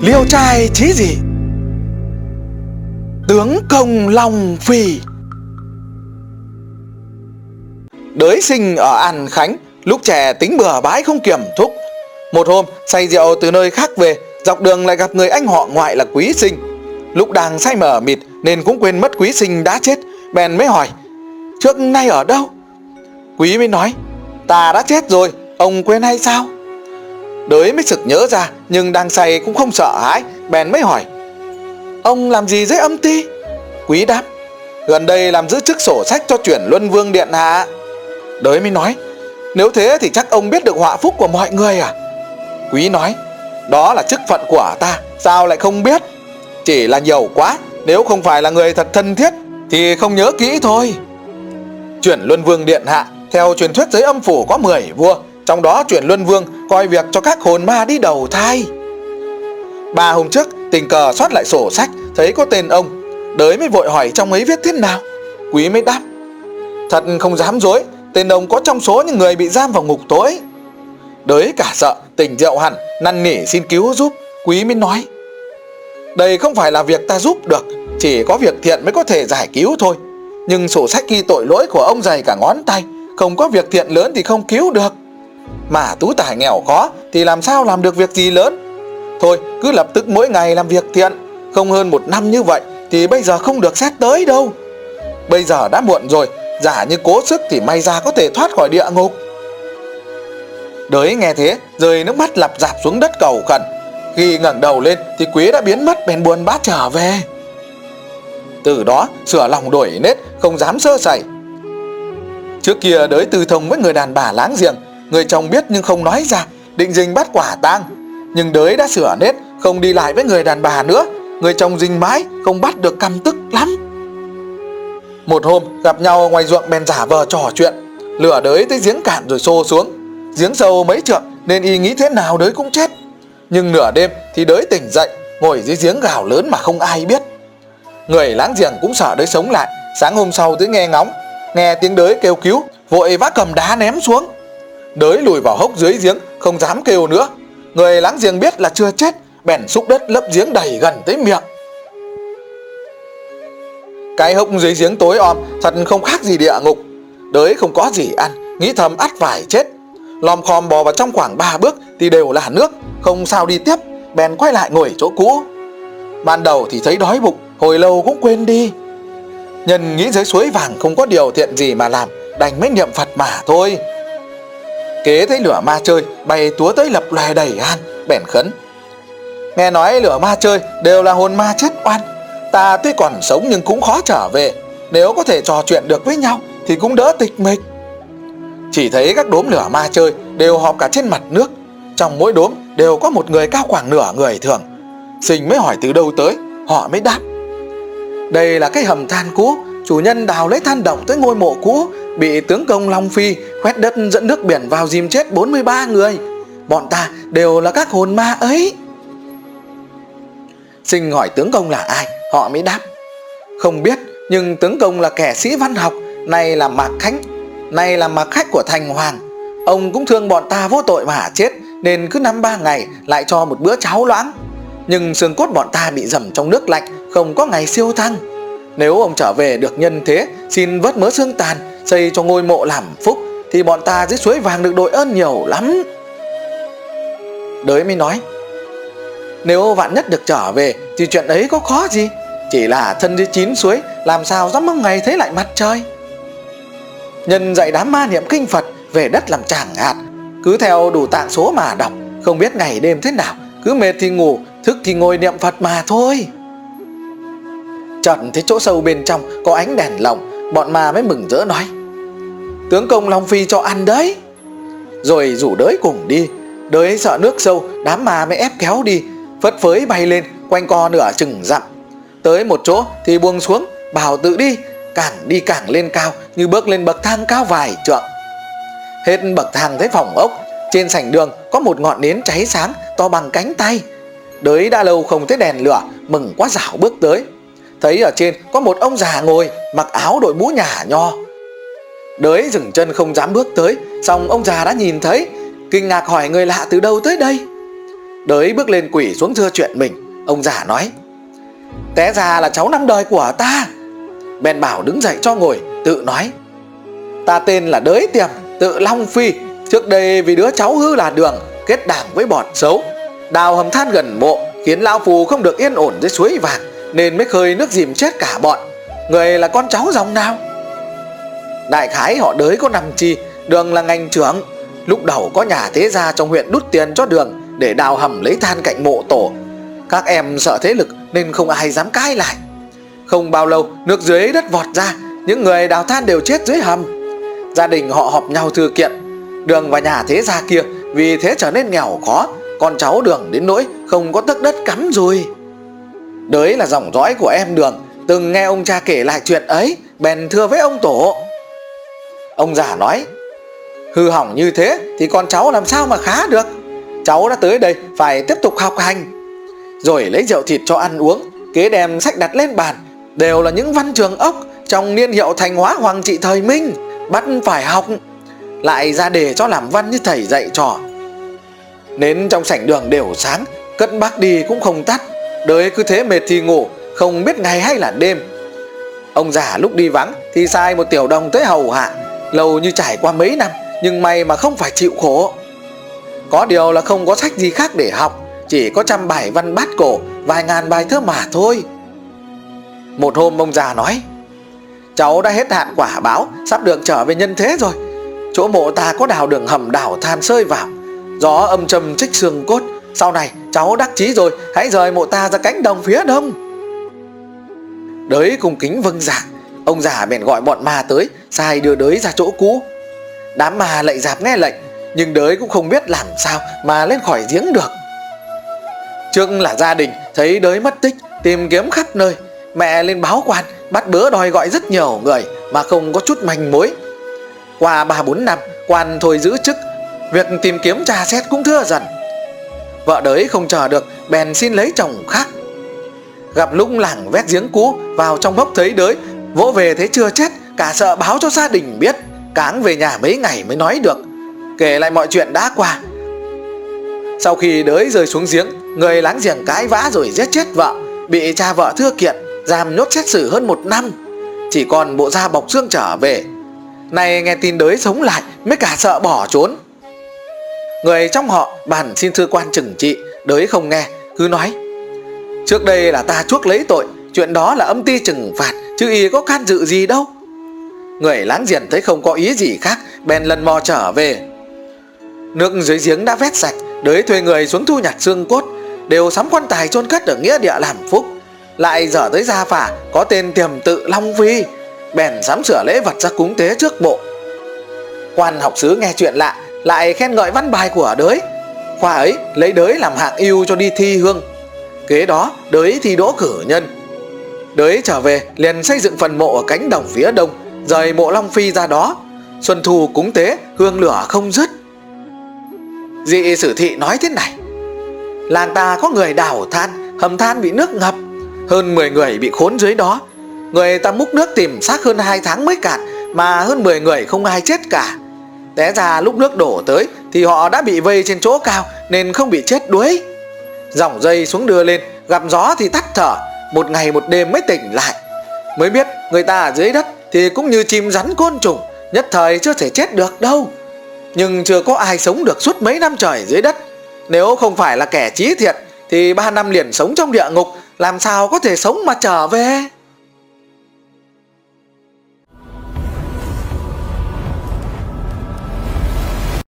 liêu trai chí gì? Tướng công long phi. Đới sinh ở an khánh, lúc trẻ tính bừa bãi không kiểm thúc một hôm, say rượu từ nơi khác về, dọc đường lại gặp người anh họ ngoại là quý sinh. Lúc đang say mờ mịt nên cũng quên mất quý sinh đã chết, bèn mới hỏi, trước nay ở đâu? Quý mới nói, ta đã chết rồi, ông quên hay sao? Đới mới sực nhớ ra, nhưng đang say cũng không sợ hãi, bèn mới hỏi. Ông làm gì dưới âm ti? Quý đáp, gần đây làm giữ chức sổ sách cho chuyển luân vương điện hạ. Đới mới nói, nếu thế thì chắc ông biết được họa phúc của mọi người à? Quý nói, đó là chức phận của ta, sao lại không biết? Chỉ là nhiều quá, nếu không phải là người thật thân thiết, thì không nhớ kỹ thôi. Chuyển luân vương điện hạ, theo truyền thuyết giới âm phủ có 10 vua, trong đó chuyển luân vương coi việc cho các hồn ma đi đầu thai. Ba hôm trước, tình cờ soát lại sổ sách, thấy có tên ông. Đới mới vội hỏi trong ấy viết thế nào. Quý mới đáp, thật không dám dối, tên ông có trong số những người bị giam vào ngục tối đới cả sợ, tỉnh rượu hẳn, năn nỉ xin cứu giúp. Quý mới nói, đây không phải là việc ta giúp được, chỉ có việc thiện mới có thể giải cứu thôi. Nhưng sổ sách ghi tội lỗi của ông dày cả ngón tay, không có việc thiện lớn thì không cứu được mà tú tài nghèo khó thì làm sao làm được việc gì lớn? Thôi, cứ lập tức mỗi ngày làm việc thiện. Không hơn một năm như vậy thì bây giờ không được xét tới đâu. Bây giờ đã muộn rồi, giả như cố sức thì may ra có thể thoát khỏi địa ngục. Đới nghe thế, rơi nước mắt lặp dạp xuống đất cầu khẩn. Khi ngẩng đầu lên thì quý đã biến mất, bèn buồn bã trở về. Từ đó, sửa lòng đổi nết, không dám sơ sẩy. Trước kia đới tư thông với người đàn bà láng giềng người chồng biết nhưng không nói ra, định dình bắt quả tang. Nhưng đới đã sửa nết, không đi lại với người đàn bà nữa. Người chồng dình mãi, không bắt được căm tức lắm. Một hôm, gặp nhau ngoài ruộng bèn giả vờ trò chuyện. Lửa đới tới giếng cạn rồi xô xuống. Giếng sâu mấy trượng, nên y nghĩ thế nào đới cũng chết. Nhưng nửa đêm thì đới tỉnh dậy, ngồi dưới giếng gào lớn mà không ai biết. Người láng giềng cũng sợ đới sống lại. Sáng hôm sau tới nghe ngóng, nghe tiếng đới kêu cứu, vội vác cầm đá ném xuống đới lùi vào hốc dưới giếng, không dám kêu nữa. Người láng giềng biết là chưa chết, bèn xúc đất lấp giếng đầy gần tới miệng. Cái hốc dưới giếng tối om, thật không khác gì địa ngục. Đới không có gì ăn, nghĩ thầm ắt phải chết. Lòm khòm bò vào trong khoảng ba bước thì đều là nước, không sao đi tiếp, bèn quay lại ngồi chỗ cũ. Ban đầu thì thấy đói bụng, hồi lâu cũng quên đi. Nhân nghĩ dưới suối vàng không có điều thiện gì mà làm, đành mới niệm phật mà thôi kế thấy lửa ma chơi bay túa tới lập loè đầy an, bèn khấn. Nghe nói lửa ma chơi đều là hồn ma chết oan, ta tuy còn sống nhưng cũng khó trở về. Nếu có thể trò chuyện được với nhau thì cũng đỡ tịch mịch. Chỉ thấy các đốm lửa ma chơi đều họp cả trên mặt nước. Trong mỗi đốm đều có một người cao khoảng nửa người thường. Sinh mới hỏi từ đâu tới, họ mới đáp. Đây là cái hầm than cũ chủ nhân đào lấy than động tới ngôi mộ cũ, bị tướng công long phi khoét đất dẫn nước biển vào dìm chết 43 người. Bọn ta đều là các hồn ma ấy. Sinh hỏi tướng công là ai? Họ mới đáp. Không biết, nhưng tướng công là kẻ sĩ văn học, nay là mạc khánh, nay là mạc khách của thành hoàng. Ông cũng thương bọn ta vô tội mà chết, nên cứ năm ba ngày lại cho một bữa cháo loãng. Nhưng xương cốt bọn ta bị dầm trong nước lạnh, không có ngày siêu thăng nếu ông trở về được nhân thế, xin vớt mớ xương tàn, xây cho ngôi mộ làm phúc, thì bọn ta dưới suối vàng được đội ơn nhiều lắm. Đới mới nói, nếu vạn nhất được trở về, thì chuyện ấy có khó gì? Chỉ là thân dưới chín suối, làm sao dám mong ngày thấy lại mặt trời? Nhân dạy đám ma niệm kinh phật về đất làm chàng hạt, cứ theo đủ tạng số mà đọc, không biết ngày đêm thế nào, cứ mệt thì ngủ, thức thì ngồi niệm phật mà thôi chợt thấy chỗ sâu bên trong có ánh đèn lồng, bọn ma mới mừng rỡ nói, tướng công long phi cho ăn đấy. Rồi rủ đới cùng đi, đới sợ nước sâu, đám ma mới ép kéo đi, phất phới bay lên, quanh co nửa chừng dặm. Tới một chỗ thì buông xuống, bảo tự đi, càng đi càng lên cao, như bước lên bậc thang cao vài trượng. Hết bậc thang thấy phòng ốc, trên sảnh đường có một ngọn nến cháy sáng, to bằng cánh tay. Đới đã lâu không thấy đèn lửa, mừng quá dảo bước tới thấy ở trên có một ông già ngồi, mặc áo đội mũ nhà nho. Đới dừng chân không dám bước tới, xong ông già đã nhìn thấy, kinh ngạc hỏi người lạ từ đâu tới đây. Đới bước lên quỷ xuống thưa chuyện mình, Ông già nói, Té ra là cháu năm đời của ta. Bèn bảo đứng dậy cho ngồi, Tự nói, Ta tên là Đới Tiềm, Tự Long Phi. Trước đây vì đứa cháu hư là đường, Kết đảng với bọn xấu. Đào hầm than gần mộ, Khiến Lão Phù không được yên ổn dưới suối vàng. Nên mới khơi nước dìm chết cả bọn. Người là con cháu dòng nào? Đại khái họ đới có nằm chi, Đường là ngành trưởng. Lúc đầu có nhà thế gia trong huyện đút tiền cho đường Để đào hầm lấy than cạnh mộ tổ. Các em sợ thế lực Nên không ai dám cãi lại. Không bao lâu, nước dưới đất vọt ra, Những người đào than đều chết dưới hầm. Gia đình họ họp nhau thư kiện. Đường và nhà thế gia kia, Vì thế trở nên nghèo khó, Con cháu đường đến nỗi không có tấc đất cắm rồi đấy là dòng dõi của em đường. Từng nghe ông cha kể lại chuyện ấy, Bèn thưa với ông tổ. Ông già nói, Hư hỏng như thế thì con cháu làm sao mà khá được? Cháu đã tới đây phải tiếp tục học hành. Rồi lấy rượu thịt cho ăn uống, Kế đem sách đặt lên bàn. Đều là những văn trường ốc, Trong niên hiệu thành hóa hoàng trị thời Minh, Bắt phải học. Lại ra đề cho làm văn như thầy dạy trò. Nến trong sảnh đường đều sáng, Cất bác đi cũng không tắt. Đời cứ thế mệt thì ngủ, Không biết ngày hay là đêm. Ông già lúc đi vắng Thì sai một tiểu đồng tới hầu hạ, Lâu như trải qua mấy năm, Nhưng may mà không phải chịu khổ. Có điều là không có sách gì khác để học, Chỉ có trăm bài văn bát cổ, Vài ngàn bài thơ mà thôi. Một hôm ông già nói, Cháu đã hết hạn quả báo, Sắp được trở về nhân thế rồi. Chỗ mộ ta có đào đường hầm đảo than sơi vào. Gió âm trầm trích xương cốt sau này cháu đắc chí rồi Hãy rời mộ ta ra cánh đồng phía đông. Đới cung kính vâng giả, Ông giả bèn gọi bọn ma tới Sai đưa đới ra chỗ cũ. Đám ma lạy dạp nghe lệnh Nhưng đới cũng không biết làm sao Mà lên khỏi giếng được. Trước là gia đình thấy đới mất tích Tìm kiếm khắp nơi. Mẹ lên báo quan Bắt bớ đòi gọi rất nhiều người Mà không có chút manh mối. Qua 3-4 năm Quan thôi giữ chức Việc tìm kiếm trà xét cũng thưa dần. Vợ đới không chờ được, Bèn xin lấy chồng khác. Gặp lúc lẳng vét giếng cũ, Vào trong bốc thấy đới, Vỗ về thấy chưa chết, Cả sợ báo cho gia đình biết, Cáng về nhà mấy ngày mới nói được. Kể lại mọi chuyện đã qua. Sau khi đới rơi xuống giếng, Người láng giềng cãi vã rồi giết chết vợ, Bị cha vợ thưa kiện, Giam nhốt xét xử hơn một năm. Chỉ còn bộ da bọc xương trở về. Nay nghe tin đới sống lại, Mới cả sợ bỏ trốn. Người trong họ bàn xin thư quan trừng trị, Đới không nghe, cứ nói. Trước đây là ta chuốc lấy tội, Chuyện đó là âm ty trừng phạt, Chứ y có can dự gì đâu. Người láng giềng thấy không có ý gì khác, Bèn lần mò trở về. Nước dưới giếng đã vét sạch, Đới thuê người xuống thu nhặt xương cốt, Đều sắm quan tài chôn cất ở nghĩa địa làm phúc. Lại dở tới gia phả, Có tên tiềm tự Long Phi Bèn sắm sửa lễ vật ra cúng tế trước bộ. Quan học sứ nghe chuyện lạ lại khen ngợi văn bài của đới. Khoa ấy lấy đới làm hạng yêu cho đi thi hương. Kế đó, đới thi đỗ cử nhân. Đới trở về, liền xây dựng phần mộ ở cánh đồng phía đông, Rời mộ Long Phi ra đó. Xuân thu cúng tế, hương lửa không dứt. Dị sử thị nói thế này. Làng ta có người đào than, Hầm than bị nước ngập. Hơn 10 người bị khốn dưới đó. Người ta múc nước tìm xác hơn 2 tháng mới cạn, Mà hơn 10 người không ai chết cả. Té ra lúc nước đổ tới Thì họ đã bị vây trên chỗ cao Nên không bị chết đuối. Dòng dây xuống đưa lên, Gặp gió thì tắt thở, Một ngày một đêm mới tỉnh lại. Mới biết người ta ở dưới đất Thì cũng như chim rắn côn trùng, Nhất thời chưa thể chết được đâu. Nhưng chưa có ai sống được suốt mấy năm trời dưới đất. Nếu không phải là kẻ trí thiệt Thì ba năm liền sống trong địa ngục, Làm sao có thể sống mà trở về?